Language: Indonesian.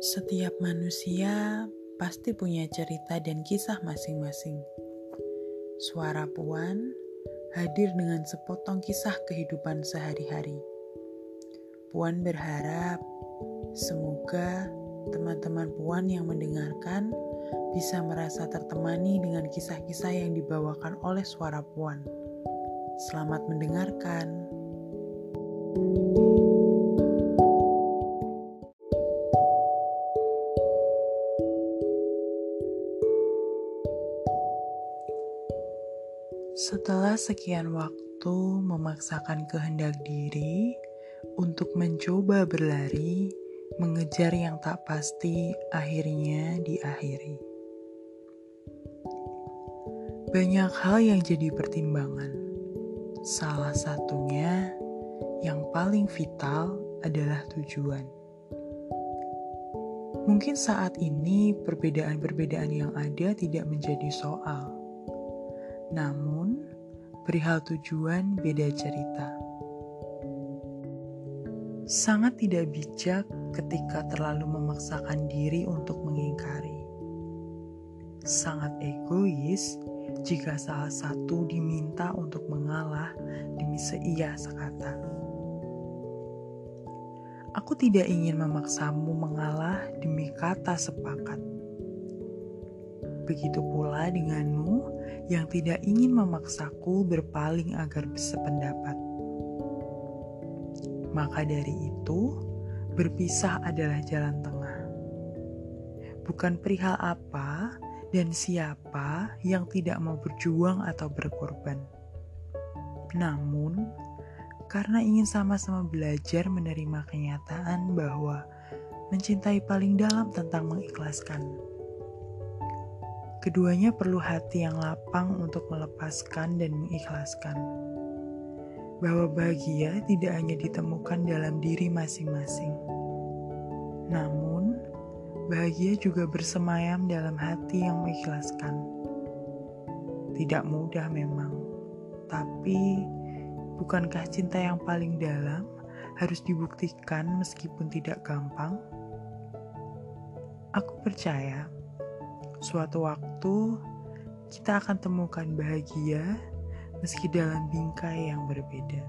Setiap manusia pasti punya cerita dan kisah masing-masing. Suara Puan hadir dengan sepotong kisah kehidupan sehari-hari. Puan berharap semoga teman-teman Puan yang mendengarkan bisa merasa tertemani dengan kisah-kisah yang dibawakan oleh suara Puan. Selamat mendengarkan. thank you Setelah sekian waktu memaksakan kehendak diri untuk mencoba berlari, mengejar yang tak pasti, akhirnya diakhiri. Banyak hal yang jadi pertimbangan. Salah satunya yang paling vital adalah tujuan. Mungkin saat ini perbedaan-perbedaan yang ada tidak menjadi soal namun, perihal tujuan beda cerita. Sangat tidak bijak ketika terlalu memaksakan diri untuk mengingkari. Sangat egois jika salah satu diminta untuk mengalah demi seia sekata. Aku tidak ingin memaksamu mengalah demi kata sepakat. Begitu pula denganmu yang tidak ingin memaksaku berpaling agar sependapat. Maka dari itu, berpisah adalah jalan tengah. Bukan perihal apa dan siapa yang tidak mau berjuang atau berkorban. Namun, karena ingin sama-sama belajar menerima kenyataan bahwa mencintai paling dalam tentang mengikhlaskan. Keduanya perlu hati yang lapang untuk melepaskan dan mengikhlaskan. Bahwa bahagia tidak hanya ditemukan dalam diri masing-masing. Namun, bahagia juga bersemayam dalam hati yang mengikhlaskan. Tidak mudah memang, tapi bukankah cinta yang paling dalam harus dibuktikan meskipun tidak gampang? Aku percaya Suatu waktu kita akan temukan bahagia meski dalam bingkai yang berbeda.